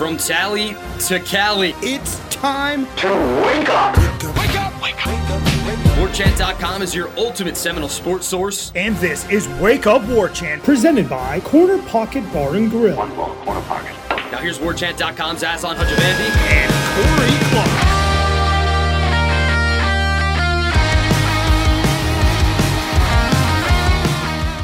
From Tally to Cali, It's time to wake up. Wake up! Wake up! WarChant.com is your ultimate Seminole sports source. And this is Wake Up War Chant, presented by Corner Pocket Bar and Grill. One ball, corner pocket. Now here's WarChant.com's Aslan Hajavandi. And Corey Clark.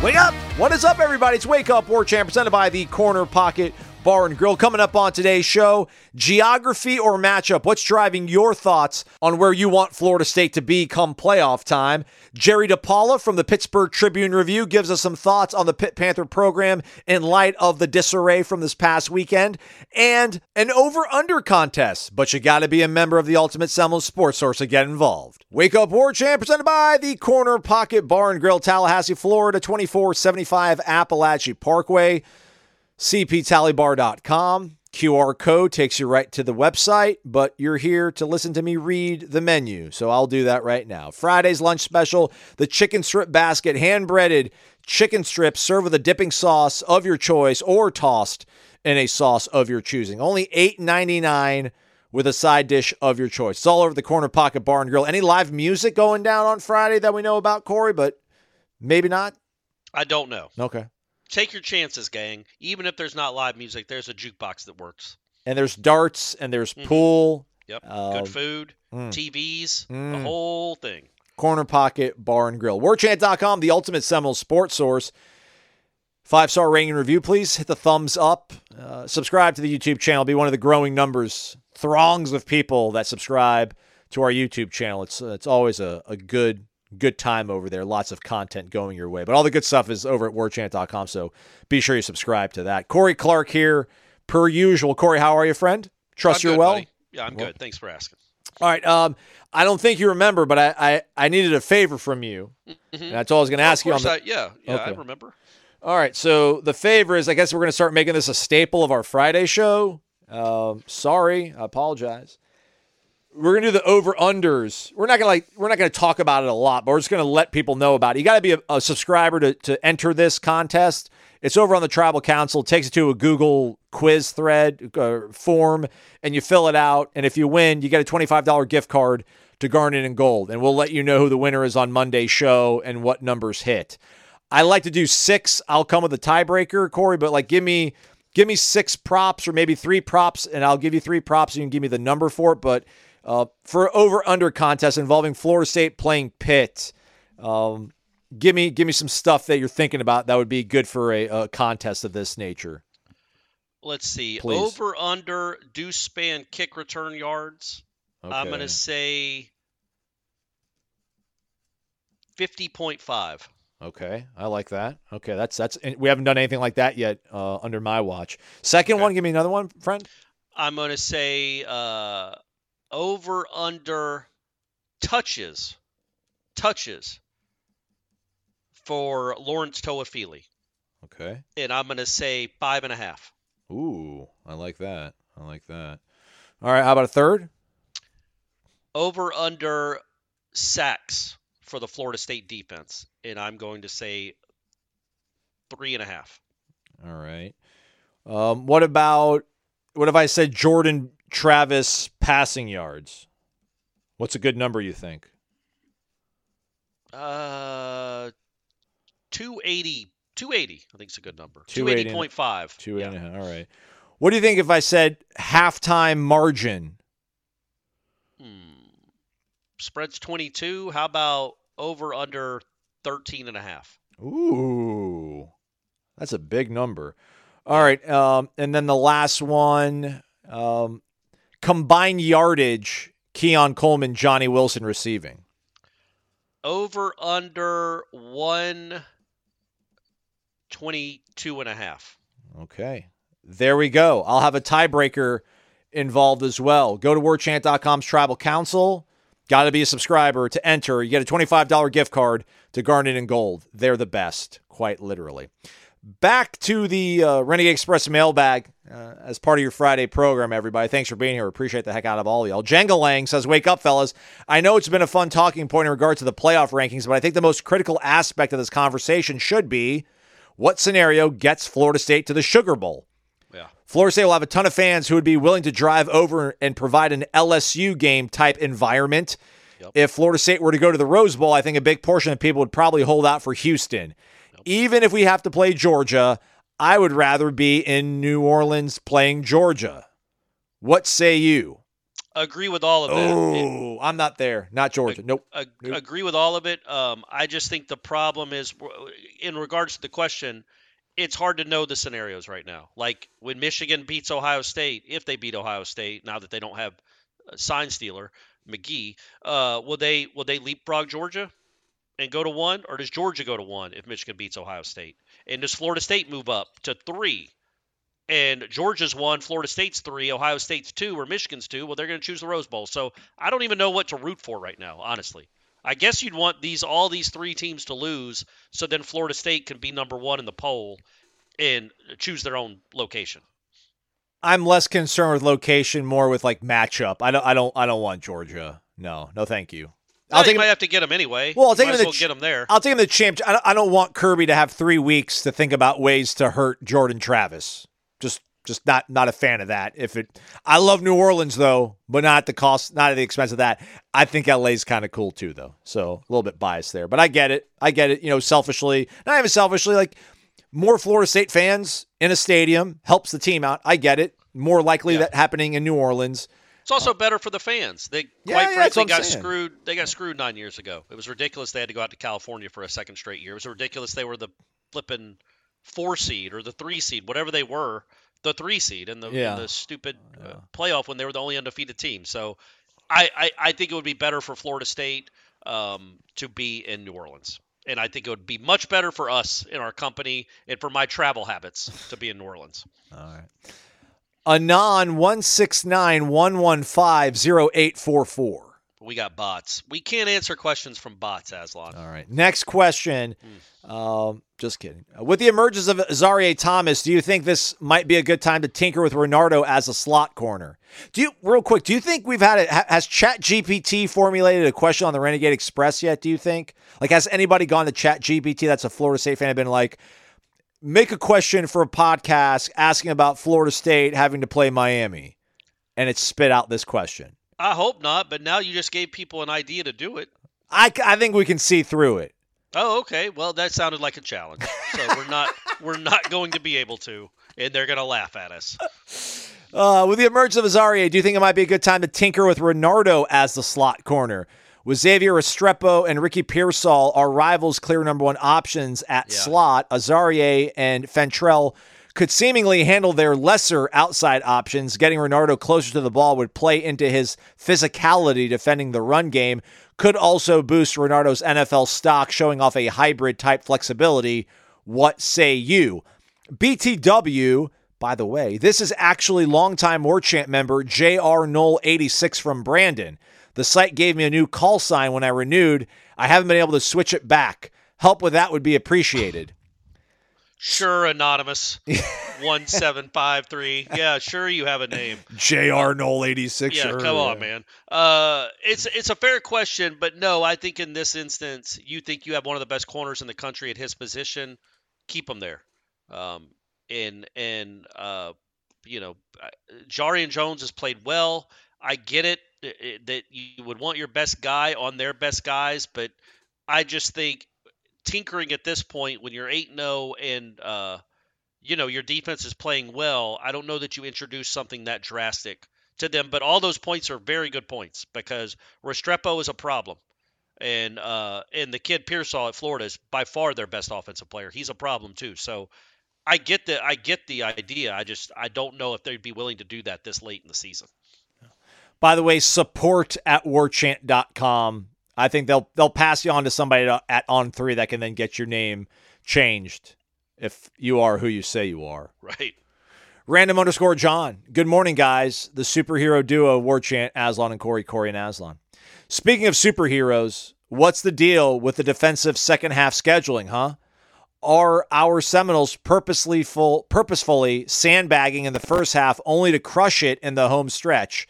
Wake up! What is up, everybody? It's Wake Up War Chant presented by the Corner Pocket Bar and Grill. Coming up on today's show, geography or matchup. What's driving your thoughts on where you want Florida State to be come playoff time? Jerry DiPaola from the Pittsburgh Tribune Review gives us some thoughts on the Pitt Panther program in light of the disarray from this past weekend, and an over/under contest. But you got to be a member of the Ultimate Seminole Sports Source to get involved. Wake Up War Chant presented by the Corner Pocket Bar and Grill, Tallahassee, Florida, 2475 Apalachee Parkway cptallybar.com. QR code takes you right to the website, but you're here to listen to me read the menu. So I'll do that right now. Friday's lunch special the chicken strip basket, hand breaded chicken strips served with a dipping sauce of your choice or tossed in a sauce of your choosing. Only $8.99 with a side dish of your choice. It's all over the corner pocket bar and grill. Any live music going down on Friday that we know about, Corey, but maybe not? I don't know. Okay. Take your chances, gang. Even if there's not live music, there's a jukebox that works. and there's darts and there's Mhm. pool, Yep. Um, Good food, mm. TVs, the Mm. whole thing. corner pocket bar and grill. Warchant.com, the ultimate Seminole sports source. Five star rating and review, please. Hit the thumbs up. Uh, subscribe to the YouTube channel. Be one of the growing numbers, throngs of people that subscribe to our YouTube channel. It's uh, it's always a, a good good time over there. Lots of content going your way. But all the good stuff is over at warchant.com. So be sure you subscribe to that. Corey Clark here, per usual. Corey, how are you, friend? Trust I'm you're good, well. buddy. Yeah, I'm Well- good. Thanks for asking. All right. Um, I don't think you remember, but I I, I needed a favor from you. And that's all I was going to ask you on the. I, yeah, yeah, I remember. All right. So the favor is, I guess we're going to start making this a staple of our Friday show. Um, sorry, I apologize. We're gonna do the over unders. We're not gonna like we're not gonna talk about it a lot, but we're just gonna let people know about it. You got to be a, a subscriber to to enter this contest. It's over on the Tribal Council. It takes you to a Google quiz thread uh, form, and you fill it out. And if you win, you get a twenty five dollar gift card to Garnet and Gold, and we'll let you know who the winner is on Monday's show and what numbers hit. I like to do six. I'll come with a tiebreaker, Corey, but like give me give me six props or maybe three props, and I'll give you three props. And you can give me the number for it. But uh, for over under contest involving Florida State playing Pitt, um, give me give me some stuff that you're thinking about that would be good for a, a contest of this nature. Let's see. Please. Over under Deuce Spann kick return yards. I'm gonna say fifty point five. Okay, I like that. Okay, that's that's we haven't done anything like that yet uh, under my watch. Second Okay. one, give me another one, friend. I'm gonna say uh, over under touches touches for Lawrence Toafili. Okay. And I'm gonna say five and a half. Ooh, I like that. I like that. All right, how about a third? Over under sacks for the Florida State defense. And I'm going to say three and a half. All right. Um, what about what if I said Jordan Travis passing yards? What's a good number you think? Uh 280 280 I think it's a good number. 280. 280.5. Two Yeah. and a half. All right. What do you think if I said halftime margin? Hmm. Spreads 22. How about over under 13 and a half? Ooh, that's a big number. All right. Um, and then the last one, um, combined yardage: Keon Coleman, Johnny Wilson receiving. Over under 122 and a half. Okay. There we go. I'll have a tiebreaker involved as well. Go to warchant.com's tribal council. Got to be a subscriber to enter. You get a $25 gift card to Garnet and Gold. They're the best, quite literally. Back to the uh, Renegade Express mailbag uh, as part of your Friday program, everybody. Thanks for being here. Appreciate the heck out of all y'all. Jenga Lang says, Wake up, fellas. I know it's been a fun talking point in regard to the playoff rankings, but I think the most critical aspect of this conversation should be what scenario gets Florida State to the Sugar Bowl? Yeah. Florida State will have a ton of fans who would be willing to drive over and provide an LSU game type environment. Yep. If Florida State were to go to the Rose Bowl, I think a big portion of people would probably hold out for Houston. Even if we have to play Georgia, I would rather be in New Orleans playing Georgia. What say you? Agree with all of that. It- Oh, I'm not there. Not Georgia. Nope. Ag- Nope. agree with all of it. Um, I just think the problem is, in regards to the question, it's hard to know the scenarios right now. Like when Michigan beats Ohio State, if they beat Ohio State, now that they don't have a sign stealer McGee, uh, will they will they leapfrog Georgia and go to one, or does Georgia go to one if Michigan beats Ohio State? And does Florida State move up to three? And Georgia's one, Florida State's three, Ohio State's two, or Michigan's two. Well, they're going to choose the Rose Bowl. So I don't even know what to root for right now, honestly. I guess you'd want these all these three teams to lose, so then Florida State can be number one in the poll and choose their own location. I'm less concerned with location, more with like matchup. I don't. I don't. I don't want Georgia. No. No. Thank you. I'll take might Him, have to get them anyway. Well, I'll take him the well get them there. I'll take him the champ. I don't, I don't want Kirby to have three weeks to think about ways to hurt Jordan Travis. Just. Just not not a fan of that. If it, I love New Orleans though, but not at the cost, not at the expense of that. I think LA's kind of cool too, though. So a little bit biased there, but I get it. I get it. You know, selfishly, not even selfishly, like more Florida State fans in a stadium helps the team out. I get it. More likely Yeah. that happening in New Orleans. It's also better for the fans. They Yeah, quite yeah, frankly got saying. screwed. They got screwed nine years ago. It was ridiculous. They had to go out to California for a second straight year. It was ridiculous. They were the flipping four seed or the three seed, whatever they were, the three seed in the, in the stupid uh, playoff when they were the only undefeated team. So I, I, I think it would be better for Florida State um, to be in New Orleans. And I think it would be much better for us in our company and for my travel habits to be in New Orleans. All right. Anon one six nine one one five zero eight four four. We got bots. We can't answer questions from bots, Aslan. All right. Next question. Um, just kidding. With the emergence of Zaire Thomas, do you think this might be a good time to tinker with Renardo as a slot corner? Do you, real quick, do you think we've had it? Has Chat GPT formulated a question on the Renegade Express yet? Do you think? Like, has anybody gone to Chat GPT that's a Florida State fan and been like, make a question for a podcast asking about Florida State having to play Miami? And it spit out this question. I hope not, but now you just gave people an idea to do it. I, I think we can see through it. Oh, okay. Well, that sounded like a challenge. So we're not we're not going to be able to, and they're going to laugh at us. Uh, with the emergence of Azaria, do you think it might be a good time to tinker with Renardo as the slot corner? With Xavier Restrepo and Ricky Pearsall, our rivals' clear number one options at Yeah. slot, Azaria and Fentrell could seemingly handle their lesser outside options. Getting Renardo closer to the ball would play into his physicality defending the run game. Could also boost Renardo's NFL stock, showing off a hybrid type flexibility. What say you? BTW, by the way, this is actually longtime War Chant member JR Knoll 86 from Brandon. The site gave me a new call sign when I renewed. I haven't been able to switch it back. Help with that would be appreciated. Sure, anonymous. One seven five three. Yeah, sure, you have a name. JR Knoll 86. Yeah, sure, come on, yeah. man. Uh, it's it's a fair question, but no, I think in this instance, you think you have one of the best corners in the country at his position. Keep him there. Um, and and uh, you know, uh, Jarrian Jones has played well. I get it i- i- that you would want your best guy on their best guys, but I just think tinkering at this point when you're 8 0 and uh, you know your defense is playing well, I don't know that you introduce something that drastic to them. But all those points are very good points because Restrepo is a problem, and uh, and the kid Pearsall at Florida is by far their best offensive player. He's a problem too. So I get the I get the idea. I just I don't know if they'd be willing to do that this late in the season. By the way, support at warchant.com. I think they'll they'll pass you on to somebody at on three that can then get your name changed if you are who you say you are. Right. Random underscore John. Good morning, guys. The superhero duo War Chant, Aslan and Corey, Corey and Aslan. Speaking of superheroes, what's the deal with the defensive second half scheduling, huh? Are our Seminoles purposely full, purposefully sandbagging in the first half only to crush it in the home stretch?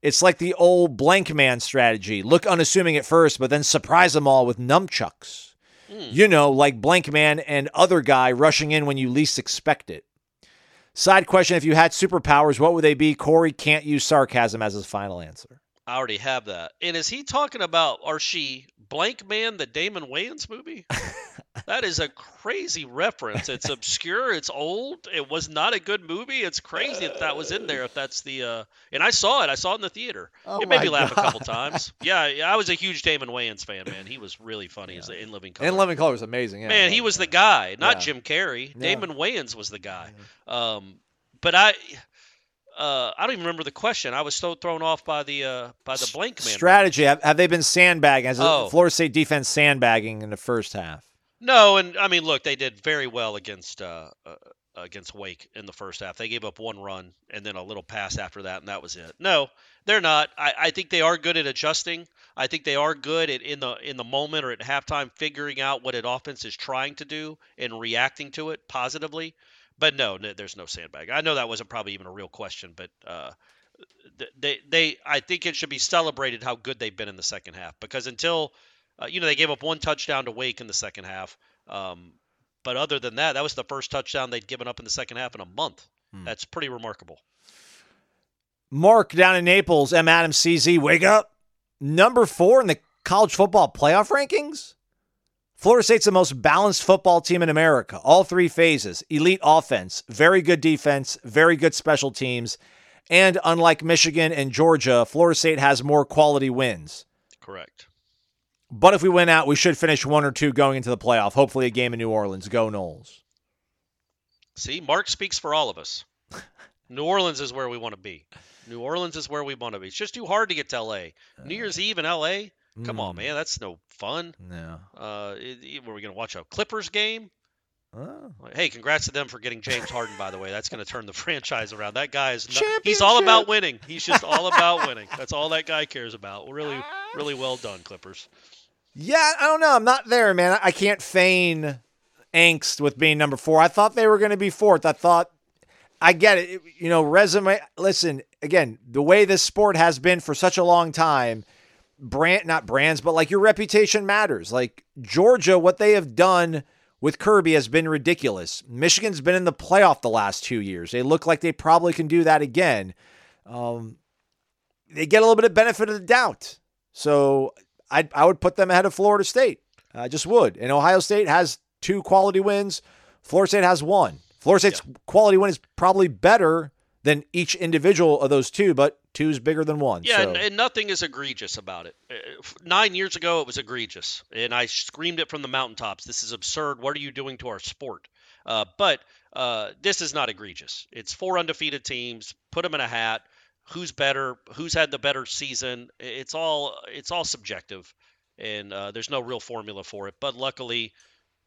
It's like the old blank man strategy. Look unassuming at first, but then surprise them all with nunchucks. Hmm. You know, like blank man and other guy rushing in when you least expect it. Side question: If you had superpowers, what would they be? Corey can't use sarcasm as his final answer. I already have that. And is he talking about or she Blank Man, the Damon Wayans movie? that is a crazy reference. It's obscure. It's old. It was not a good movie. It's crazy that that was in there. If that's the uh, and I saw it. I saw it in the theater. Oh it made me laugh God. a couple times. Yeah, yeah, I was a huge Damon Wayans fan. Man, he was really funny as in Living Color. And Living Color was amazing. Yeah, Man, he was the guy, not Yeah. Jim Carrey. Yeah. Damon Wayans was the guy. Um, but I, uh, I don't even remember the question. I was so thrown off by the uh, by the blank man. strategy. Have, have they been sandbagging? Has the Oh. Florida State defense sandbagging in the first half? No, and I mean, look, they did very well against uh, uh, against Wake in the first half. They gave up one run and then a little pass after that, and that was it. No, they're not. I, I think they are good at adjusting. I think they are good at in the in the moment or at halftime figuring out what an offense is trying to do and reacting to it positively. But no, no there's no sandbag. I know that wasn't probably even a real question, but uh, they they I think it should be celebrated how good they've been in the second half because until uh, you know they gave up one touchdown to Wake in the second half. Um, but other than that, that was the first touchdown they'd given up in the second half in a month. That's pretty remarkable. Mark down in Naples, M. Adams CZ, wake up. Number four in the college football playoff rankings. Florida State's the most balanced football team in America. All three phases elite offense, very good defense, very good special teams. And unlike Michigan and Georgia, Florida State has more quality wins. Correct. But if we win out, we should finish one or two going into the playoff. Hopefully, a game in New Orleans. Go Noles. See, Mark speaks for all of us. New Orleans is where we want to be. New Orleans is where we want to be. It's just too hard to get to LA. New Year's Eve in LA? Come on, man. That's no fun. No. Uh, it- it- were we going to watch a Clippers game? Oh. Hey, congrats to them for getting James Harden, by the way. That's going to turn the franchise around. That guy is not, he's all about winning. He's just all about winning. That's all that guy cares about. Really, really well done, Clippers. Yeah, I don't know. I'm not there, man. I- can't feign angst with being number four. I thought they were going to be fourth. I thought, I get it. It- You know, resume. Listen, again, the way this sport has been for such a long time, brand, not brands, but like your reputation matters. Like Georgia, what they have done with Kirby has been ridiculous. Michigan's been in the playoff the last two years. They look like they probably can do that again. Um, they get a little bit of benefit of the doubt. So I I would put them ahead of Florida State. I just would. And Ohio State has two quality wins. Florida State has one. Florida State's quality win is probably better than each individual of those two, but two is bigger than one. Yeah, so. and, and nothing is egregious about it. Uh, Nine years ago, it was egregious, and I screamed it from the mountaintops. This is absurd. What are you doing to our sport? Uh, but uh, this is not egregious. It's four undefeated teams. Put them in a hat. Who's better? Who's had the better season? It's all it's all subjective, and uh, there's no real formula for it. But luckily,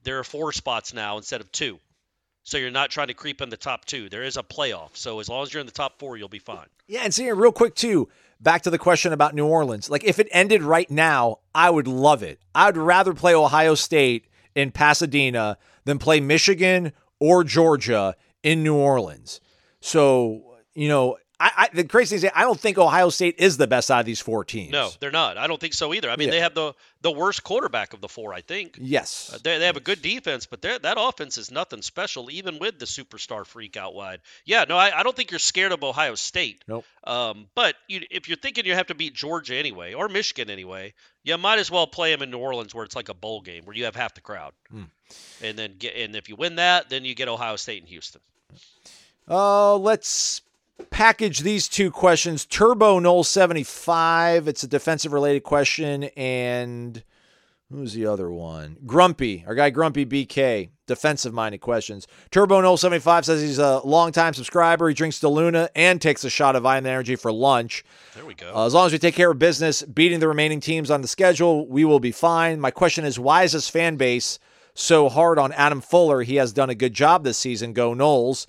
there are four spots now instead of two. So you're not trying to creep in the top two. There is a playoff. So as long as you're in the top four, you'll be fine. Yeah, and seeing real quick too, back to the question about New Orleans. Like if it ended right now, I would love it. I'd rather play Ohio State in Pasadena than play Michigan or Georgia in New Orleans. So, you know, I, I the crazy thing is I don't think Ohio State is the best out of these four teams. No, they're not. I don't think so either. I mean, Yeah. they have the the worst quarterback of the four. I think. Yes. Uh, they, they have a good defense, but that offense is nothing special, even with the superstar freak out wide. Yeah, no, I, I don't think you're scared of Ohio State. Nope. Um, but you, if you're thinking you have to beat Georgia anyway, or Michigan anyway, you might as well play them in New Orleans, where it's like a bowl game, where you have half the crowd. Hmm. And then get, and if you win that, then you get Ohio State and Houston. Uh, let's package these two questions. Turbo Knoll 75. It's a defensive related question. And who's the other one? Grumpy, our guy Grumpy BK, defensive minded questions. Turbo Knoll 75 says he's a longtime subscriber. He drinks DeLuna and takes a shot of Vitamin Energy for lunch. There we go. Uh, as long as we take care of business, beating the remaining teams on the schedule, we will be fine. My question is why is this fan base so hard on Adam Fuller? He has done a good job this season. Go Noles.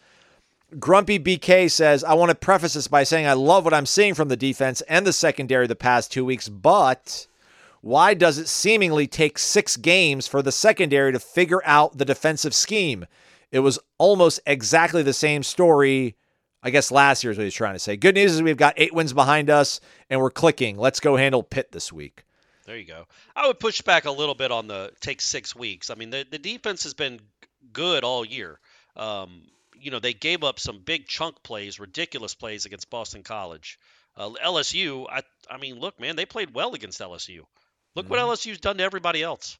Grumpy BK says, I want to preface this by saying I love what I'm seeing from the defense and the secondary the past two weeks, but why does it seemingly take six games for the secondary to figure out the defensive scheme? It was almost exactly the same story, I guess, last year is what he's trying to say. Good news is we've got eight wins behind us and we're clicking. Let's go handle Pitt this week. There you go. I would push back a little bit on the take six weeks. I mean, the, the defense has been good all year. Um, you know they gave up some big chunk plays, ridiculous plays against Boston College. Uh, LSU, I I mean, look, man, they played well against LSU. Look what LSU's done to everybody else.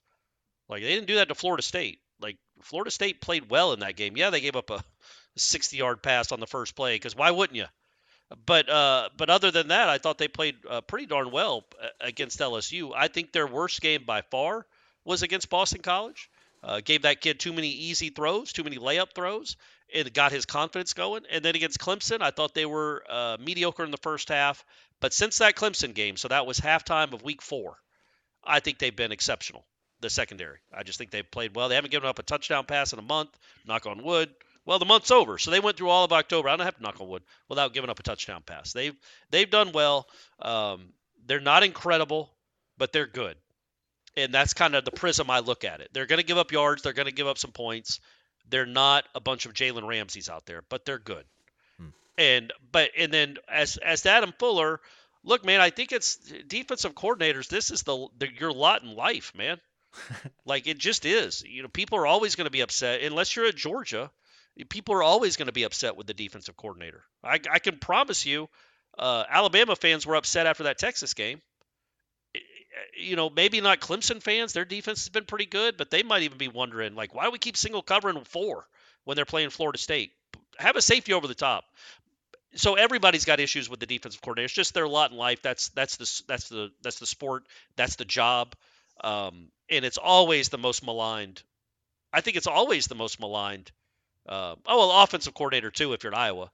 Like they didn't do that to Florida State. Like Florida State played well in that game. Yeah, they gave up a 60-yard pass on the first play because why wouldn't you? But uh, but other than that, I thought they played uh, pretty darn well uh, against LSU. I think their worst game by far was against Boston College. Uh, gave that kid too many easy throws, too many layup throws, and got his confidence going. And then against Clemson, I thought they were uh, mediocre in the first half. But since that Clemson game, so that was halftime of week four, I think they've been exceptional. The secondary, I just think they've played well. They haven't given up a touchdown pass in a month. Knock on wood. Well, the month's over, so they went through all of October. I don't have to knock on wood without giving up a touchdown pass. They've they've done well. Um, they're not incredible, but they're good, and that's kind of the prism I look at it. They're going to give up yards. They're going to give up some points. They're not a bunch of Jalen Ramsey's out there, but they're good. Hmm. And but and then as as Adam Fuller, look, man, I think it's defensive coordinators. This is the, the your lot in life, man. like it just is. You know, people are always going to be upset unless you're at Georgia. People are always going to be upset with the defensive coordinator. I, I can promise you, uh, Alabama fans were upset after that Texas game. You know, maybe not Clemson fans. Their defense has been pretty good, but they might even be wondering, like, why do we keep single covering four when they're playing Florida State? Have a safety over the top so everybody's got issues with the defensive coordinator. It's just their lot in life. That's that's the that's the that's the sport. That's the job. Um, and it's always the most maligned. I think it's always the most maligned. Uh, oh, well, offensive coordinator too. If you're in Iowa,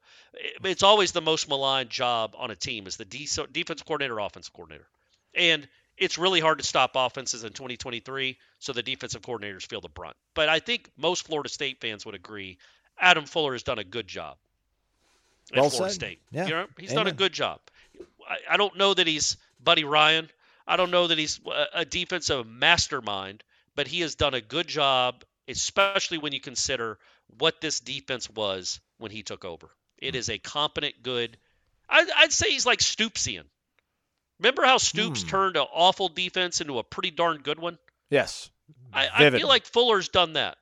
it's always the most maligned job on a team is the de- defensive coordinator, offensive coordinator, and it's really hard to stop offenses in 2023. So the defensive coordinators feel the brunt. But I think most Florida State fans would agree. Adam Fuller has done a good job at well Florida said. State. Yeah. You know, he's Amen. done a good job. I, I, don't know that he's Buddy Ryan. I don't know that he's a, a defensive mastermind, but he has done a good job, especially when you consider what this defense was when he took over. It mm. is a competent, good. I, would say he's like Stoopsian. Remember how Stoops hmm. turned an awful defense into a pretty darn good one? Yes. I, I, feel like Fuller's done that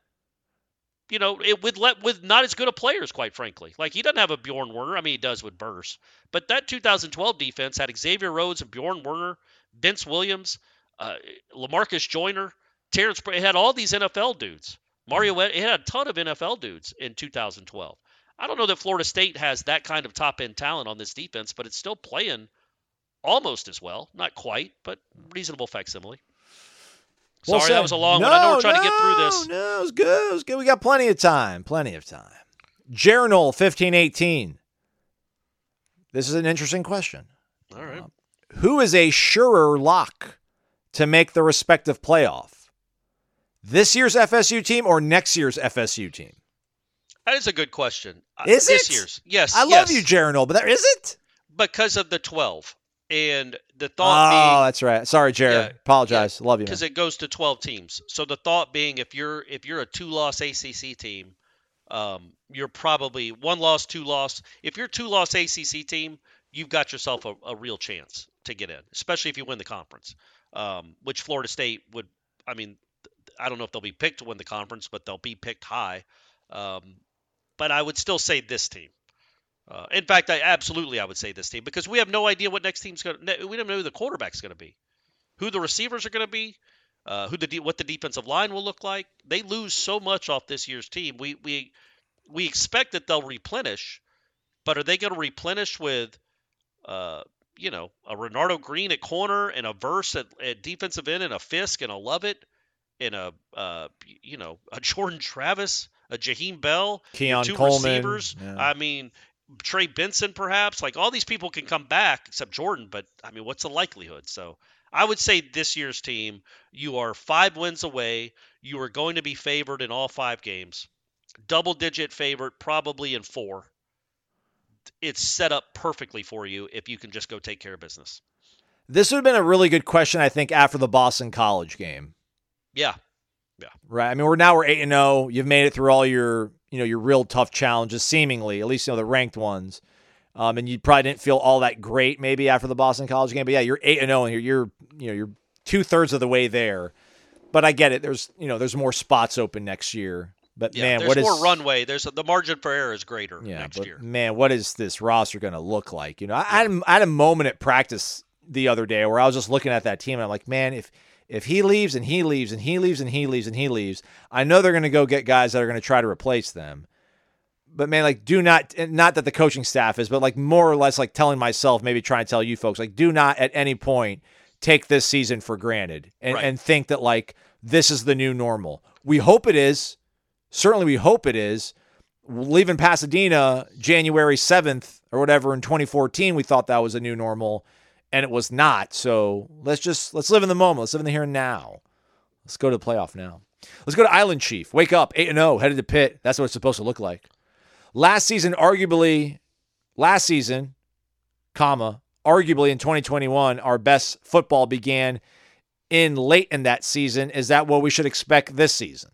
you know, it, with let with not as good of players, quite frankly. Like he doesn't have a Bjorn Werner. I mean, he does with Verse, but that 2012 defense had Xavier Rhodes and Bjorn Werner, Vince Williams, uh, Lamarcus Joyner, Terrence. It had all these NFL dudes. Mario. It had a ton of NFL dudes in 2012. I don't know that Florida State has that kind of top end talent on this defense, but it's still playing almost as well. Not quite, but reasonable facsimile. Sorry, well that was a long no, one. I know we're trying no, to get through this. No, it was good. It was good. We got plenty of time. Plenty of time. Journal 1518. This is an interesting question. All right. Uh, who is a surer lock to make the respective playoff? This year's FSU team or next year's FSU team? That is a good question. Uh, is uh, it? This year's. Yes. I love yes. you, Journal, but there is it? Because of the 12. And the thought oh, being, that's right. Sorry, Jared. Yeah, Apologize. Yeah, Love you. Because it goes to 12 teams. So the thought being, if you're if you're a two loss ACC team, um, you're probably one loss, two loss. If you're two loss ACC team, you've got yourself a, a, real chance to get in, especially if you win the conference. Um, which Florida State would. I mean, I don't know if they'll be picked to win the conference, but they'll be picked high. Um, but I would still say this team. Uh, in fact, I absolutely I would say this team because we have no idea what next team's going to. We don't know who the quarterback's going to be, who the receivers are going to be, uh, who the what the defensive line will look like. They lose so much off this year's team. We we we expect that they'll replenish, but are they going to replenish with, uh, you know, a Renardo Green at corner and a Verse at, at defensive end and a Fisk and a Lovett and a uh, you know a Jordan Travis a Jaheim Bell, Keon two Coleman. receivers. Yeah. I mean, Trey Benson, perhaps. Like all these people can come back except Jordan, but I mean, what's the likelihood? So I would say this year's team, you are five wins away. You are going to be favored in all five games, double digit favorite probably in four. It's set up perfectly for you if you can just go take care of business. This would have been a really good question, I think, after the Boston College game. Yeah. Yeah. Right. I mean, we're now we're eight and zero. Oh. You've made it through all your you know your real tough challenges, seemingly at least you know the ranked ones. Um, and you probably didn't feel all that great maybe after the Boston College game, but yeah, you're eight and zero, and you're, you're you know you're two thirds of the way there. But I get it. There's you know there's more spots open next year But Yeah, man, there's what is more runway. There's the margin for error is greater Yeah, next but year. man, what is this roster going to look like? You know, I, I, had, a- I had a moment at practice the other day where I was just looking at that team and I'm like, man, if if he leaves and he leaves and he leaves and he leaves and he leaves, I know they're going to go get guys that are going to try to replace them. But man, like, do not not that the coaching staff is, but like more or less like telling myself, maybe trying to tell you folks, like, do not at any point take this season for granted and, Right. and think that like this is the new normal. We hope it is. Certainly, we hope it is leaving Pasadena January 7th or whatever in 2014, we thought that was a new normal and it was not. So let's just let's live in the moment. Let's live in the here and now. Let's go to the playoff now. Let's go to Island Chief. Wake up, 8 and 0, headed to Pitt. That's what it's supposed to look like. Last season, arguably, last season, comma, arguably in 2021, our best football began in late in that season. Is that what we should expect this season?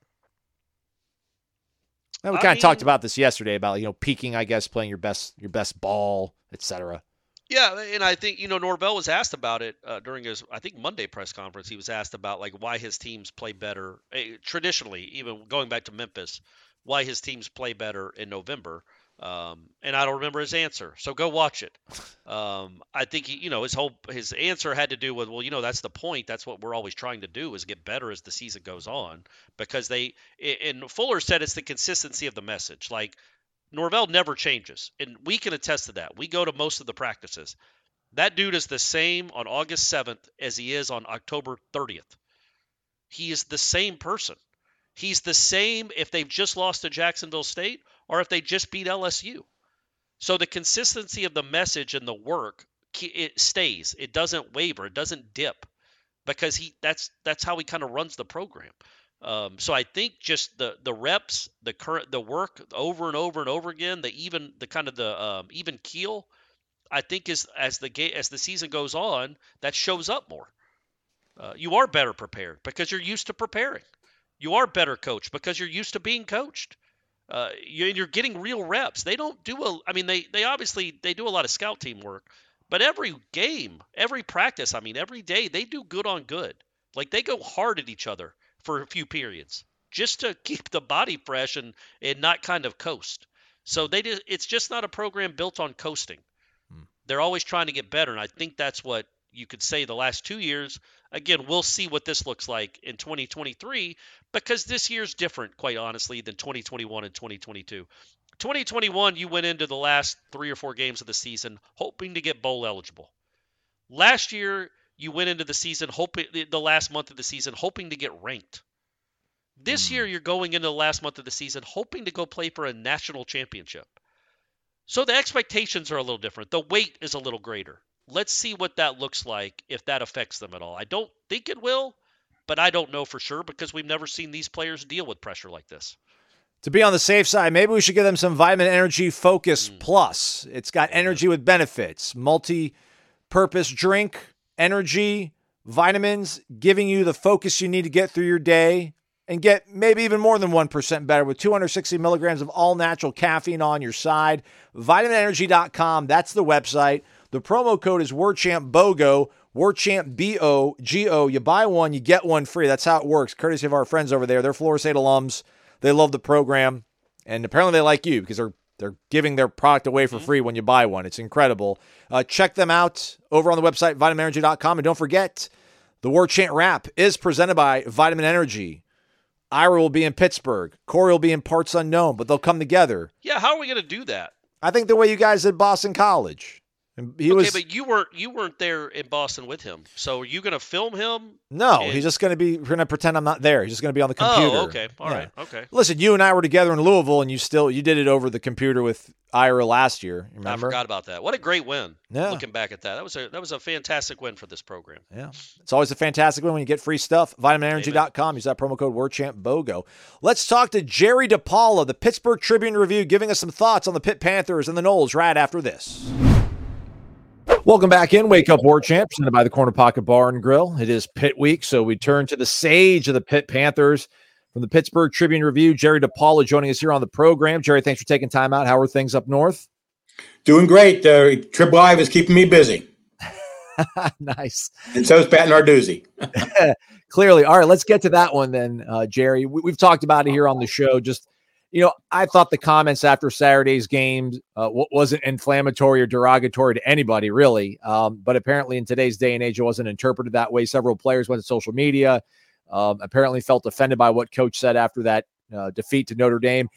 And we kind of talked about this yesterday about you know peaking, I guess, playing your best your best ball, etc. Yeah, and I think you know Norvell was asked about it uh, during his I think Monday press conference. He was asked about like why his teams play better eh, traditionally, even going back to Memphis, why his teams play better in November. Um, and I don't remember his answer, so go watch it. Um, I think he, you know his whole his answer had to do with well, you know that's the point. That's what we're always trying to do is get better as the season goes on because they and Fuller said it's the consistency of the message. Like Norvell never changes, and we can attest to that. We go to most of the practices. That dude is the same on August 7th as he is on October 30th. He is the same person. He's the same if they've just lost to Jacksonville State or if they just beat LSU. So the consistency of the message and the work it stays. It doesn't waver. It doesn't dip because he that's that's how he kind of runs the program. Um, so I think just the the reps, the current the work over and over and over again, the even the kind of the um, even keel, I think is as the game as the season goes on, that shows up more. Uh, you are better prepared because you're used to preparing. You are better coached because you're used to being coached. Uh, you, and you're getting real reps. They don't do a. I mean, they they obviously they do a lot of scout team work, but every game, every practice, I mean, every day they do good on good. Like they go hard at each other for a few periods just to keep the body fresh and and not kind of coast. So they just, it's just not a program built on coasting. Hmm. They're always trying to get better, and I think that's what you could say the last two years. Again, we'll see what this looks like in 2023 because this year's different, quite honestly, than 2021 and 2022. 2021, you went into the last three or four games of the season hoping to get bowl eligible. Last year, you went into the season hoping the last month of the season hoping to get ranked. This hmm. year, you're going into the last month of the season hoping to go play for a national championship. So the expectations are a little different. The weight is a little greater. Let's see what that looks like if that affects them at all. I don't think it will, but I don't know for sure because we've never seen these players deal with pressure like this. To be on the safe side, maybe we should give them some Vitamin Energy Focus hmm. Plus. It's got energy with benefits, multi purpose drink, energy, vitamins, giving you the focus you need to get through your day and get maybe even more than 1% better with 260 milligrams of all natural caffeine on your side. VitaminEnergy.com, that's the website. The promo code is WarChant BOGO, WarChant B O G O. You buy one, you get one free. That's how it works, courtesy of our friends over there. They're Florida State alums. They love the program, and apparently they like you because they're they're giving their product away for free when you buy one. It's incredible. Uh, check them out over on the website, vitaminenergy.com. And don't forget, the War Chant Rap is presented by Vitamin Energy. Ira will be in Pittsburgh. Corey will be in parts unknown, but they'll come together. Yeah, how are we going to do that? I think the way you guys did Boston College. And He okay, was but you weren't you weren't there in Boston with him. So are you going to film him? no. and- He's just going to be. We're going to pretend I'm not there. He's just going to be on the oh, computer. Oh, okay. all Yeah. right, Okay. Listen, you and I were together in Louisville, and you still you did it over the computer with Ira last year. Remember? I forgot about that. What a great win. Yeah. Looking back at that. That was a that was a fantastic win for this program. Yeah. It's always a fantastic win when you get free stuff. VitaminEnergy.com. Use that promo code WordChampBOGO. Let's talk to Jerry DiPaola, the Pittsburgh Tribune Review, giving us some thoughts on the Pitt Panthers and the Noles right after this. Welcome back in. Wake Up War Chant, presented by the Corner Pocket Bar and Grill. It is Pitt week, so we turn to the sage of the Pitt Panthers from the Pittsburgh Tribune Review. Jerry DiPaola joining us here on the program. Jerry, thanks for taking time out. How are things up north? Doing great. Uh, Trib Live is keeping me busy, nice. and so is Pat Narduzzi. Clearly. All right, let's get to that one then, uh, Jerry. We, we've talked about it here on the show. Just you know, I thought the comments after Saturday's game uh, wasn't inflammatory or derogatory to anybody, really. Um, but apparently, in today's day and age, it wasn't interpreted that way. Several players went to social media, um, apparently felt offended by what coach said after that uh, defeat to Notre Dame.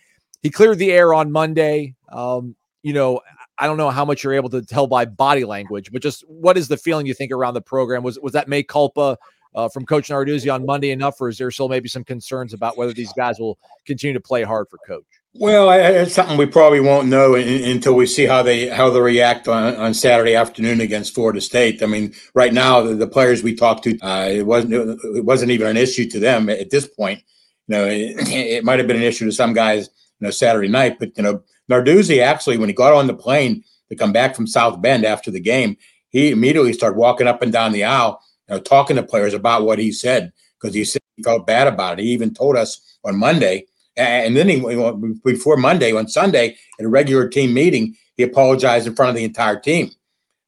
He cleared the air on Monday. Um, you know, I don't know how much you're able to tell by body language, but just what is the feeling you think around the program? Was was that mea culpa uh, from Coach Narduzzi on Monday enough, or is there still maybe some concerns about whether these guys will continue to play hard for Coach? Well, it's something we probably won't know in, until we see how they how they react on, on Saturday afternoon against Florida State. I mean, right now the, the players we talked to, uh, it wasn't it wasn't even an issue to them at this point. You know, it, it might have been an issue to some guys, you know, Saturday night, but you know, Narduzzi actually, when he got on the plane to come back from South Bend after the game, he immediately started walking up and down the aisle you know, talking to players about what he said because he said he felt bad about it. He even told us on Monday, and then he before Monday on Sunday at a regular team meeting, he apologized in front of the entire team.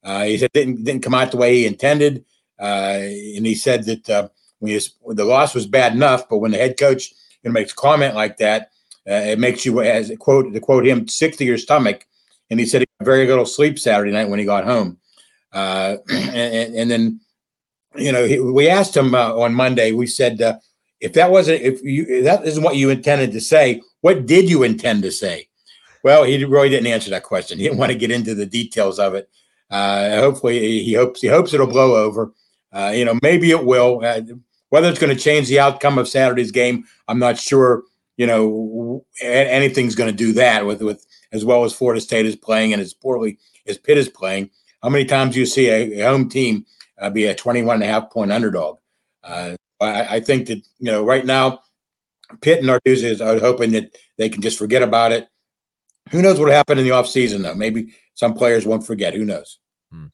Uh, he said didn't didn't come out the way he intended, uh, and he said that uh, when, when, the loss was bad enough, but when the head coach you know, makes a comment like that, uh, it makes you as quote to quote him sick to your stomach. And he said he very little sleep Saturday night when he got home, uh, and, and then you know, he, we asked him uh, on Monday. We said, uh, if that wasn't, if you if that isn't what you intended to say, what did you intend to say? Well, he really didn't answer that question. He didn't want to get into the details of it. Uh, hopefully, he hopes he hopes it'll blow over. Uh, you know, maybe it will. Uh, whether it's going to change the outcome of Saturday's game, I'm not sure. You know, anything's going to do that with with as well as Florida State is playing and as poorly as Pitt is playing. How many times do you see a, a home team uh, be a 21 and a half point underdog. Uh, I, I, think that, you know, right now, Pitt and Narduzzi are hoping that they can just forget about it. Who knows what happened in the offseason, though? Maybe some players won't forget. Who knows? Hmm.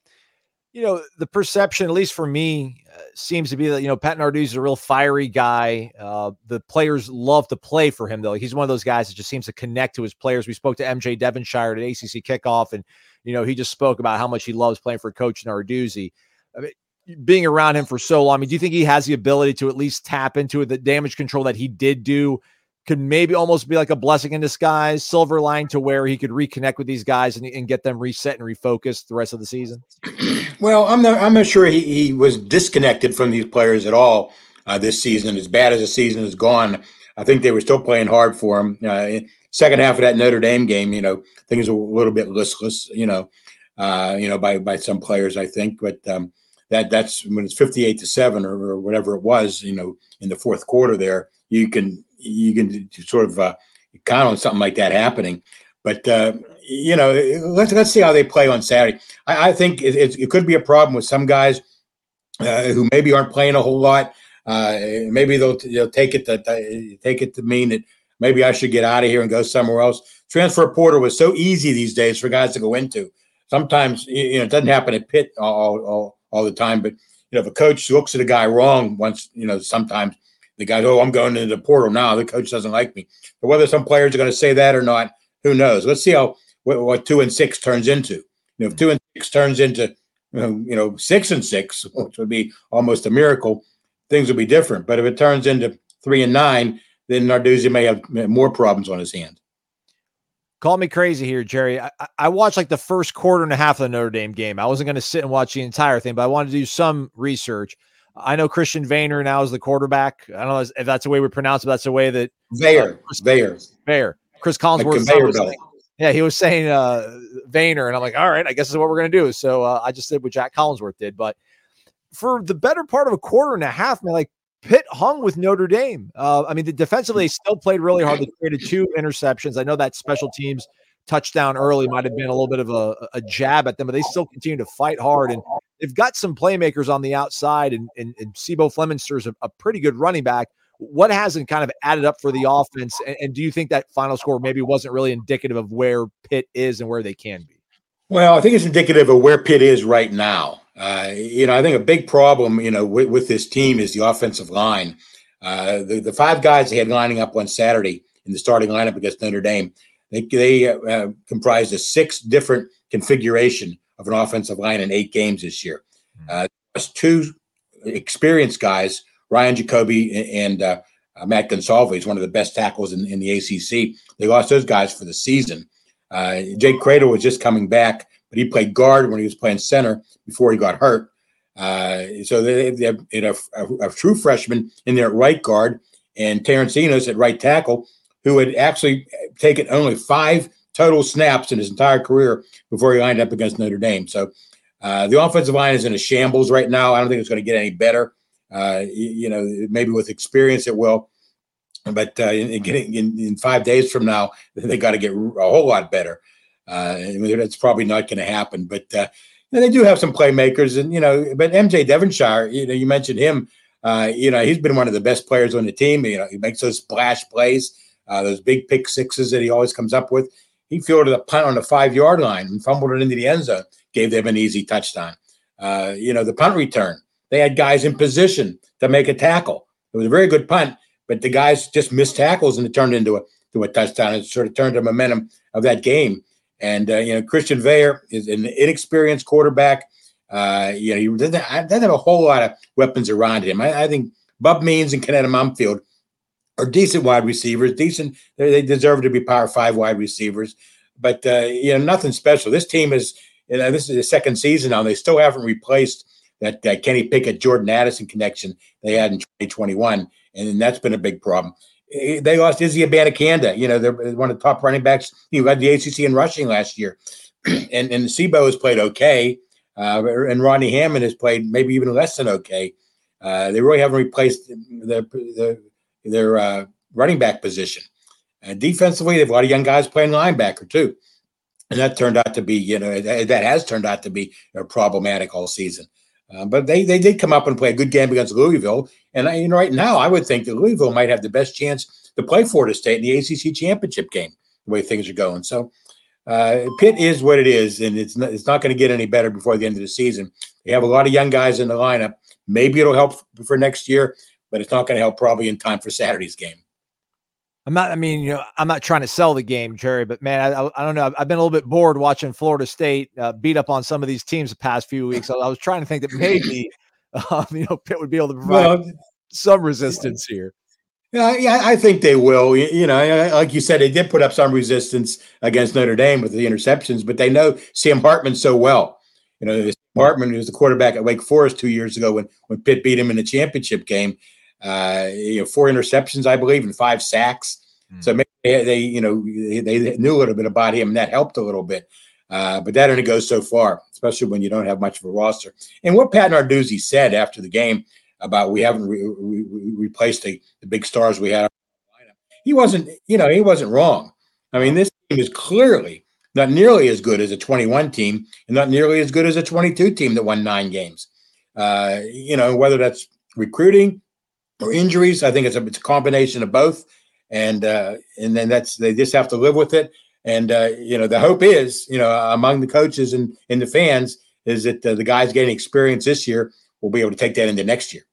You know, the perception, at least for me, uh, seems to be that, you know, Pat Narduzzi is a real fiery guy. Uh, the players love to play for him, though. He's one of those guys that just seems to connect to his players. We spoke to MJ Devonshire at ACC kickoff, and, you know, he just spoke about how much he loves playing for Coach Narduzzi. I mean, being around him for so long, I mean, do you think he has the ability to at least tap into it? The damage control that he did do could maybe almost be like a blessing in disguise, silver line to where he could reconnect with these guys and, and get them reset and refocused the rest of the season? Well, I'm not. I'm not sure he, he was disconnected from these players at all uh, this season. As bad as the season has gone, I think they were still playing hard for him. Uh, second half of that Notre Dame game, you know, things were a little bit listless. You know, uh, you know, by by some players, I think, but. Um, that that's when it's 58 to 7 or, or, whatever it was you know in the fourth quarter there you can you can sort of uh, count on something like that happening. But uh, you know let's let's see how they play on saturday. I, I think it, it, could be a problem with some guys uh, who maybe aren't playing a whole lot. Uh, maybe they'll, they'll take it to take it to mean that maybe i should get out of here and go somewhere else. Transfer portal was so easy these days for guys to go into. Sometimes you know it doesn't happen at pitt all, all all the time. But you know, if a coach looks at a guy wrong once, you know, sometimes the guy, oh, I'm going into the portal now. The coach doesn't like me. But whether some players are going to say that or not, who knows? Let's see how what, what two and six turns into. You know, if hmm. two and six turns into uh, you know six and six, which would be almost a miracle, things will be different. But if it turns into three and nine, then Narduzzi may have more problems on his hands. Call me crazy here, Jerry. I, I, watched like the first quarter and a half of the Notre Dame game. I wasn't going to sit and watch the entire thing, but I wanted to do some research. I know Christian Veilleux now is the quarterback. I don't know if that's the way we pronounce it. That's the way that uh, Veilleux, Veilleux. Cris Collinsworth. Like yeah, he was saying uh, Vayner, and I'm like, all right, I guess is what we're going to do. So uh, I just did what Jack Collinsworth did. But for the better part of a quarter and a half, man, like Pitt hung with Notre Dame. Uh, I mean, the defensively they still played really hard. They created two interceptions. I know that special teams touchdown early might have been a little bit of a, a jab at them, but they still continue to fight hard. And they've got some playmakers on the outside, and, and, and C'Bo Flemister's a, a pretty good running back. What hasn't kind of added up for the offense? And, and do you think that final score maybe wasn't really indicative of where Pitt is and where they can be? Well, I think it's indicative of where Pitt is right now. Uh, you know, I think a big problem, you know, with, with this team is the offensive line. Uh, the, the five guys they had lining up on Saturday in the starting lineup against Notre Dame, they, they uh, comprised a six different configuration of an offensive line in eight games this year. Hmm. Uh, two experienced guys, Ryan Jacoby and uh, uh, Matt Gonsalves, one of the best tackles in, in the ACC. They lost those guys for the season. Uh, Jake Kradel was just coming back, but he played guard when he was playing center before he got hurt. Uh, so they, they have a, a, a, true freshman in there at right guard and Terrence Enos at right tackle, who had actually taken only five total snaps in his entire career before he lined up against Notre Dame. So uh, the offensive line is in a shambles right now. I don't think it's going to get any better. Uh, you, know, maybe with experience it will, but uh, in, getting in, in, five days from now, they got to get a whole lot better. Uh, that's probably not going to happen. But uh, they do have some playmakers, and you know, but MJ Devonshire, you know, you mentioned him. Uh, you know, he's been one of the best players on the team. You know, he makes those splash plays, uh, those big pick sixes that he always comes up with. He fielded a punt on the five yard line and fumbled it into the end zone, gave them an easy touchdown. Uh, you know, the punt return, they had guys in position to make a tackle. It was a very good punt, but the guys just missed tackles and it turned into a to a touchdown. It sort of turned the momentum of that game. And uh, you know, Christian Veilleux is an inexperienced quarterback. Uh, you know, he doesn't, doesn't have a whole lot of weapons around him. I, I think Bub Means and Konata Mumpfield are decent wide receivers. Decent, they deserve to be power five wide receivers, but uh, you know, nothing special. This team is, you know, this is the second season now. They still haven't replaced that uh, Kenny Pickett, Jordan Addison connection they had in 2021, and that's been a big problem. They lost Izzy Abanikanda. You know, they're one of the top running backs. He led the ACC in rushing last year, and and C'Bo has played okay, uh, and Rodney Hammond has played maybe even less than okay. Uh, they really haven't replaced the, the their uh, running back position. And defensively, they have a lot of young guys playing linebacker too, and that turned out to be you know that, has turned out to be know, problematic all season. Uh, but they they did come up and play a good game against Louisville, and I, you know right now I would think that Louisville might have the best chance to play Florida State in the ACC championship game the way things are going. So uh, Pitt is what it is, and it's not, it's not going to get any better before the end of the season. They have a lot of young guys in the lineup. Maybe it'll help for next year, but it's not going to help probably in time for Saturday's game. I'm not. I mean, you know, I'm not trying to sell the game, Jerry, but man, I, I don't know. I've been a little bit bored watching Florida State uh, beat up on some of these teams the past few weeks. I, I was trying to think that maybe, um, you know, Pitt would be able to provide well, some resistance here. Yeah, yeah, I think they will. You, you, know, like you said, they did put up some resistance against Notre Dame with the interceptions, but they know Sam Hartman so well. You know, Hartman was the quarterback at Wake Forest two years ago when when Pitt beat him in the championship game. Uh, you know, four interceptions, I believe, and five sacks. Mm. So maybe they, they, you know, they, knew a little bit about him, and that helped a little bit. Uh, but that only goes so far, especially when you don't have much of a roster. And what Pat Narduzzi said after the game about we haven't re- re- replaced the, the big stars we had. He wasn't, you know, he wasn't wrong. I mean, this team is clearly not nearly as good as a 21 team, and not nearly as good as a 22 team that won nine games. Uh, you know, whether that's recruiting or injuries. I think it's a, it's a combination of both, and uh, and then that's they just have to live with it. And uh, you know, the hope is, you know, among the coaches and, and the fans is that uh, the guys getting experience this year will be able to take that into next year.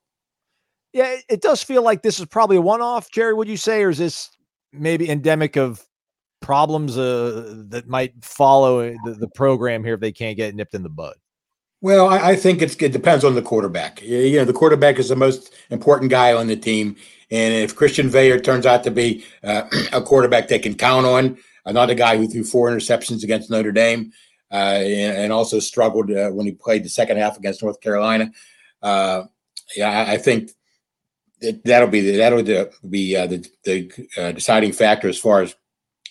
Yeah, it does feel like this is probably a one-off, Jerry. Would you say, or is this maybe endemic of problems uh, that might follow the, the program here if they can't get nipped in the bud? Well, I, I think it depends on the quarterback. You know, the quarterback is the most important guy on the team, and if Christian Veilleux turns out to be uh, a quarterback they can count on, another guy who threw four interceptions against Notre Dame, uh, and, and, also struggled uh, when he played the second half against North Carolina. Uh, yeah, I, I think that, that'll be the, that'll be uh, the, the uh, deciding factor as far as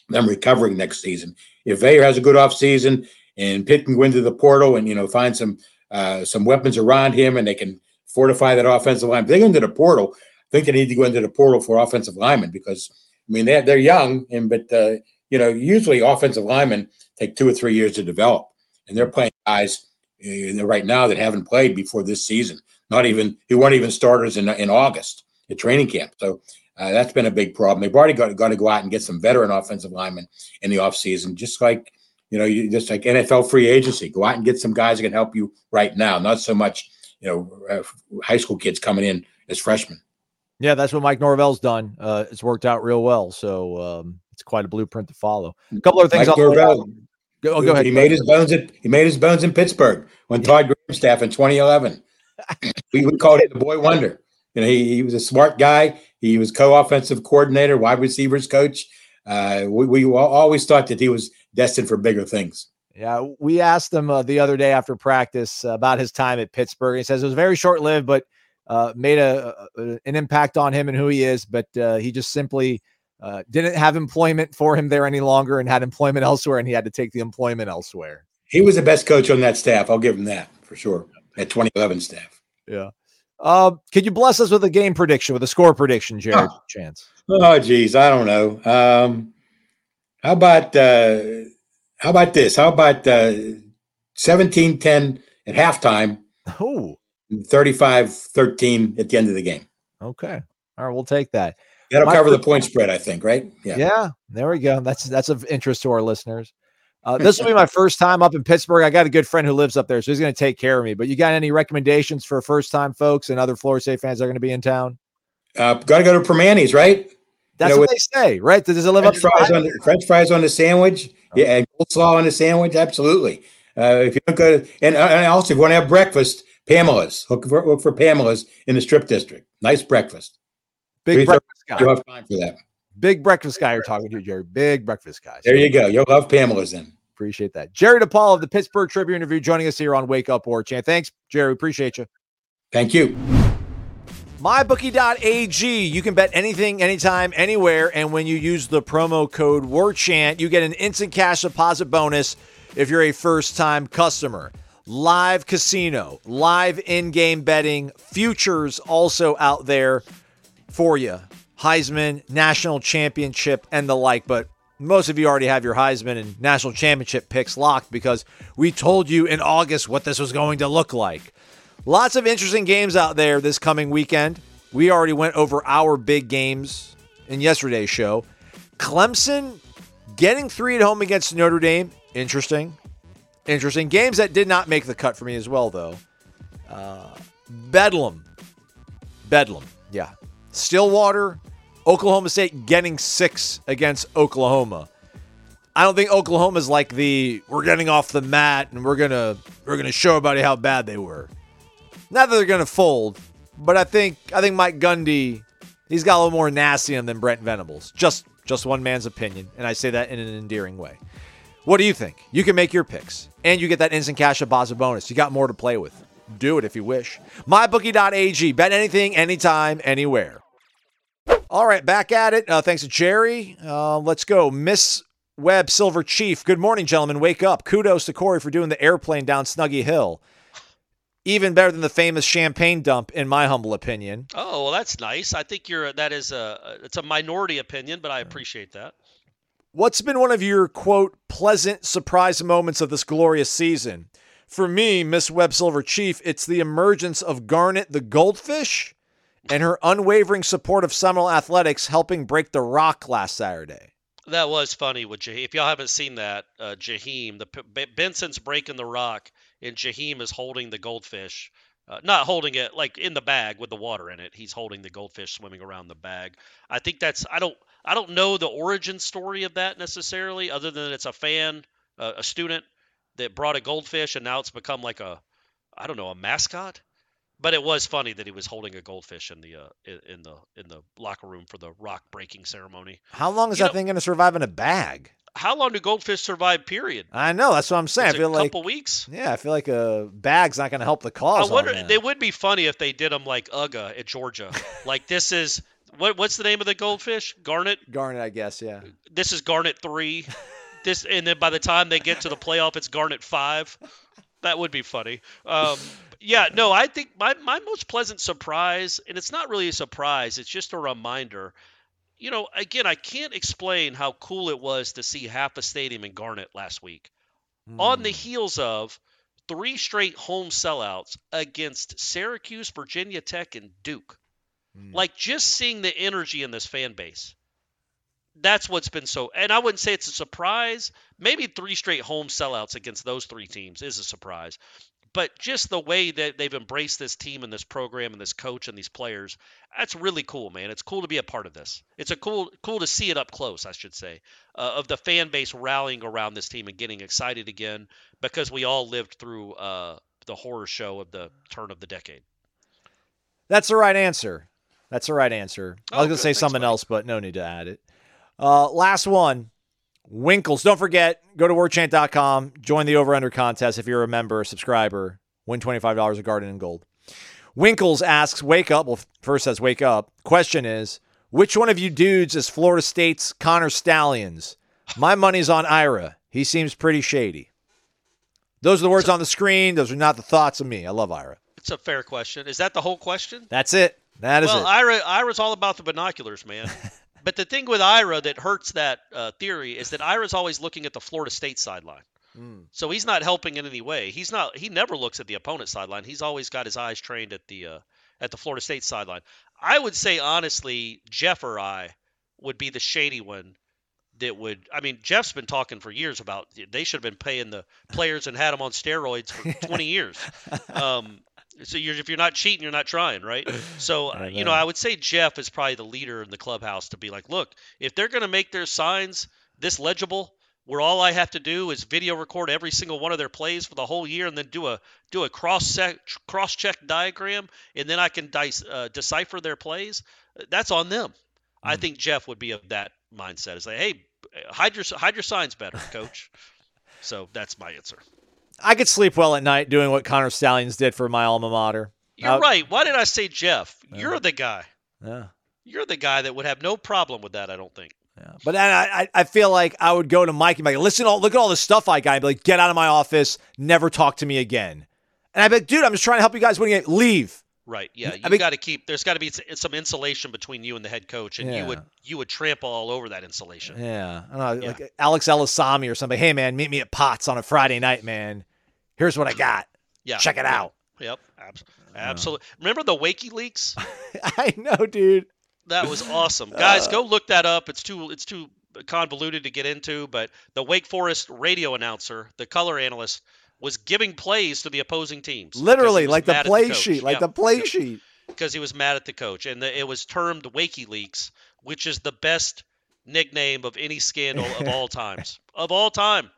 them recovering next season. If Veilleux has a good off season and Pitt can go into the portal and you know find some uh, some weapons around him, and they can fortify that offensive line. If they go into the portal, I think they need to go into the portal for offensive linemen because I mean they're they're young, and but uh, you know usually offensive linemen take two or three years to develop, and they're playing guys uh, right now that haven't played before this season. Not even who weren't even starters in in August at training camp. So uh, that's been a big problem. They've already got, got to go out and get some veteran offensive linemen in the offseason, just like you know, you just like NFL free agency. Go out and get some guys that can help you right now. Not so much, you know, uh, high school kids coming in as freshmen. Yeah, that's what Mike Norvell's done. Uh, it's worked out real well. So um, it's quite a blueprint to follow. A couple of things. Mike Norvell. Go, oh, go ahead. He made his bones at he made his bones in Pittsburgh when yeah. Todd Graham staff in 2011. we, we called it the boy wonder. You know, he, he was a smart guy. He was co-offensive coordinator, wide receivers coach. Uh, we, we always thought that he was destined for bigger things. Yeah, we asked him uh, the other day after practice uh, about his time at Pittsburgh. He says it was very short lived, but uh, made a, a, an impact on him and who he is. But uh, he just simply uh, didn't have employment for him there any longer and had employment elsewhere, and he had to take the employment elsewhere. He was the best coach on that staff. I'll give him that for sure. At 2011 staff. Yeah. Uh, could you bless us with a game prediction, with a score prediction, Jared? Oh. Chance. Oh, geez, I don't know. Um, how about uh, how about this? How about uh, 17-10 at halftime? Oh. 35-13 at the end of the game. Okay. All right, we'll take that. That'll My cover the point spread, I think, right? Yeah. Yeah. There we go. That's that's of interest to our listeners. Uh, this will be my first time up in Pittsburgh. I got a good friend who lives up there, so he's going to take care of me. But you got any recommendations for first time folks and other Florida State fans that are going to be in town? Uh, got to go to Primanti's, right? That's you know, what they say, right? Does it live French up? Fries on the, French fries on the sandwich, oh. yeah, and coleslaw on the sandwich. Absolutely. Uh, if you don't go to, and, and also if you want to have breakfast, Pamela's. Look for, look for Pamela's in the Strip District. Nice breakfast. Big breakfast guy. You'll have time for that. Big breakfast guy you're talking to, Jerry. Big breakfast guy. There you go. You'll love Pamela's then. Appreciate that. Jerry DiPaola of the Pittsburgh Tribune Review joining us here on Wake Up War Chant. Thanks, Jerry. Appreciate you. Thank you. MyBookie.ag. You can bet anything, anytime, anywhere. And when you use the promo code WARCHANT, you get an instant cash deposit bonus if you're a first time customer. Live casino, live in game betting, futures also out there for you. Heisman, national championship, and the like. But most of you already have your Heisman and national championship picks locked because we told you in August what this was going to look like. Lots of interesting games out there this coming weekend. We already went over our big games in yesterday's show. Clemson getting three at home against Notre Dame. Interesting. Interesting. Games that did not make the cut for me as well, though. Uh, Bedlam. Bedlam. Yeah. Stillwater. Oklahoma State getting six against Oklahoma. I don't think Oklahoma's like the we're getting off the mat and we're gonna we're gonna show everybody how bad they were. Not that they're going to fold, but I think I think Mike Gundy he's got a little more nasty than Brent Venables. Just just one man's opinion, and I say that in an endearing way. What do you think? You can make your picks, and you get that instant cash deposit bonus. You got more to play with. Do it if you wish. MyBookie.ag. Bet anything, anytime, anywhere. All right, back at it. Uh, thanks to Jerry. Uh, let's go. Miss Webb Silver Chief. Good morning, gentlemen. Wake up. Kudos to Corey for doing the airplane down Snuggy Hill even better than the famous champagne dump, in my humble opinion. Oh well, that's nice. I think you're that is a it's a minority opinion, but I appreciate that. What's been one of your quote pleasant surprise moments of this glorious season? For me, Miss Webb Silver Chief, it's the emergence of Garnet the goldfish and her unwavering support of Seminole athletics helping break the rock last Saturday. That was funny with Jaheim. If y'all haven't seen that, uh, Jaheim, the Benson's breaking the rock and Jaheim is holding the goldfish. Uh, not holding it like in the bag with the water in it. He's holding the goldfish swimming around the bag. I think that's I don't I don't know the origin story of that necessarily, other than it's a fan, uh, a student that brought a goldfish, and now it's become like a I don't know a mascot. But it was funny that he was holding a goldfish in the uh, in the in the locker room for the rock breaking ceremony. How long is you that know, thing going to survive in a bag? How long do goldfish survive? Period. I know that's what I'm saying. Is I feel a like couple weeks. Yeah, I feel like a bag's not going to help the cause. I wonder. They would be funny if they did them like Uga at Georgia. like this is what? What's the name of the goldfish? Garnet. Garnet, I guess. Yeah. This is Garnet three. this and then by the time they get to the playoff, it's Garnet five. That would be funny. Um, yeah, no, I think my, my most pleasant surprise, and it's not really a surprise, it's just a reminder you know, again, I can't explain how cool it was to see half a stadium in Garnet last week mm. on the hmm. heels of three straight home sellouts against Syracuse, Virginia Tech, and Duke. Mm. Like just seeing the energy in this fan base. That's what's been so, and I wouldn't say it's a surprise. Maybe three straight home sellouts against those three teams is a surprise but just the way that they've embraced this team and this program and this coach and these players, that's really cool, man. It's cool to be a part of this. It's a cool cool to see it up close, I should say, uh, of the fan base rallying around this team and getting excited again because we all lived through uh, the horror show of the turn of the decade. That's the right answer. That's the right answer. I was Oh, going to say Thanks, something buddy. else, but no need to add it. Uh, last one. Winkles. Don't forget, go to warchant.com, join the over under contest if you're a member, a subscriber, win $25 of Garden and Gold. Winkles asks, Wake up. Well, first says, Wake up. Question is, which one of you dudes is Florida State's Connor Stalions? My money's on Ira. He seems pretty shady. Those are the words on the screen. Those are not the thoughts of me. I love Ira. It's a fair question. Is that the whole question? That's it. That is well, it. Ira, Ira's all about the binoculars, man. but the thing with Ira that hurts that uh, theory is that Ira's always looking at the Florida State sideline. Hmm. So he's not helping in any way. He's not. He never looks at the opponent sideline. He's always got his eyes trained at the uh, at the Florida State sideline. I would say honestly, Jeff or I would be the shady one. That would. I mean, Jeff's been talking for years about they should have been paying the players and had them on steroids for 20 years. Um, so you're, if you're not cheating, you're not trying, right? So uh, you know, know. I would say Jeff is probably the leader in the clubhouse to be like, look, if they're going to make their signs this legible, where all I have to do is video record every single one of their plays for the whole year, and then do a do a cross cross check diagram, and then I can dice, uh, decipher their plays. That's on them. I think Jeff would be of that mindset. Is like, hey, hide your hide your signs better, coach. so that's my answer. I could sleep well at night doing what Connor Stalions did for my alma mater. You're Uh, right. Why did I say Jeff? You're the guy. Yeah. You're the guy that would have no problem with that. I don't think. Yeah. But I, I I feel like I would go to Mike and be like, listen, all, look at all the stuff I got. I'd be like, get out of my office. Never talk to me again. And I'd be like, dude, I'm just trying to help you guys win a game. Leave. Right. Yeah. I You mean- got to keep. There's got to be some insulation between you and the head coach, and Yeah. you would you would trample all over that insulation. Yeah. I don't know, Yeah. like Alex Elisami or something. Hey, man, meet me at Potts on a Friday night, man. Here's what I got. Yeah. Check it yeah. out. Yep. Abs- absolutely. Remember the Wakey leaks? I know, dude. That was awesome, guys. go uh. look that up. It's too it's too convoluted to get into, but the Wake Forest radio announcer, the color analyst, was giving plays to the opposing teams. Literally, like the play coach. sheet, like Yep. the play Yep. sheet. because he was mad at the coach, and the, it was termed Wakeyleaks, which is the best nickname of any scandal of all times. Of all time,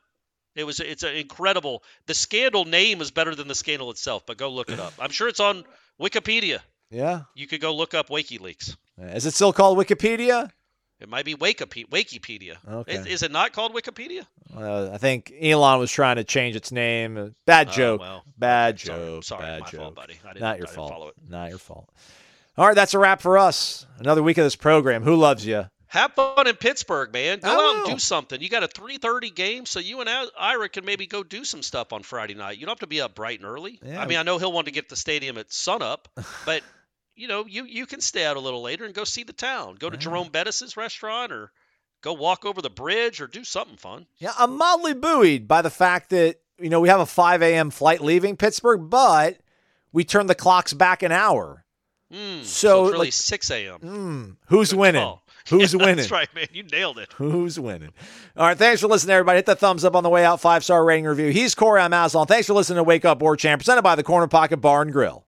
it was it's an incredible. The scandal name is better than the scandal itself, but go look it up. I'm sure it's on Wikipedia. Yeah. You could go look up WikiLeaks. Is it still called Wikipedia? It might be Wikipedia. Wikipedia. Okay. Is, is it not called Wikipedia? Uh, I think Elon was trying to change its name. Uh, Bad Oh, joke. well, Bad Sorry, joke. sorry, bad my joke. fault, buddy. I didn't, Not your fault. Follow it. Not your fault. All right, that's a wrap for us. Another week of this program. Who loves you? Have fun in Pittsburgh, man. Go out and do something. You got a 3:30 game, so you and Ira can maybe go do some stuff on Friday night. You don't have to be up bright and early. Yeah. I mean, I know he'll want to get to the stadium at sunup, but you know, you you can stay out a little later and go see the town. Go to Jerome Bettis's restaurant or go walk over the bridge or do something fun. Yeah, I'm mildly buoyed by the fact that you know we have a 5 a.m. flight leaving Pittsburgh, but we turn the clocks back an hour. Mm, So, it's really like- 6 a.m. Mm, who's Good winning? call. Who's Yeah, winning? That's right, man. You nailed it. Who's winning? All right, thanks for listening, everybody. Hit the thumbs up on the way out. Five star rating review. He's Corey. I'm Aslan. Thanks for listening to Wake Up War Chant, presented by the Corner Pocket Bar and Grill.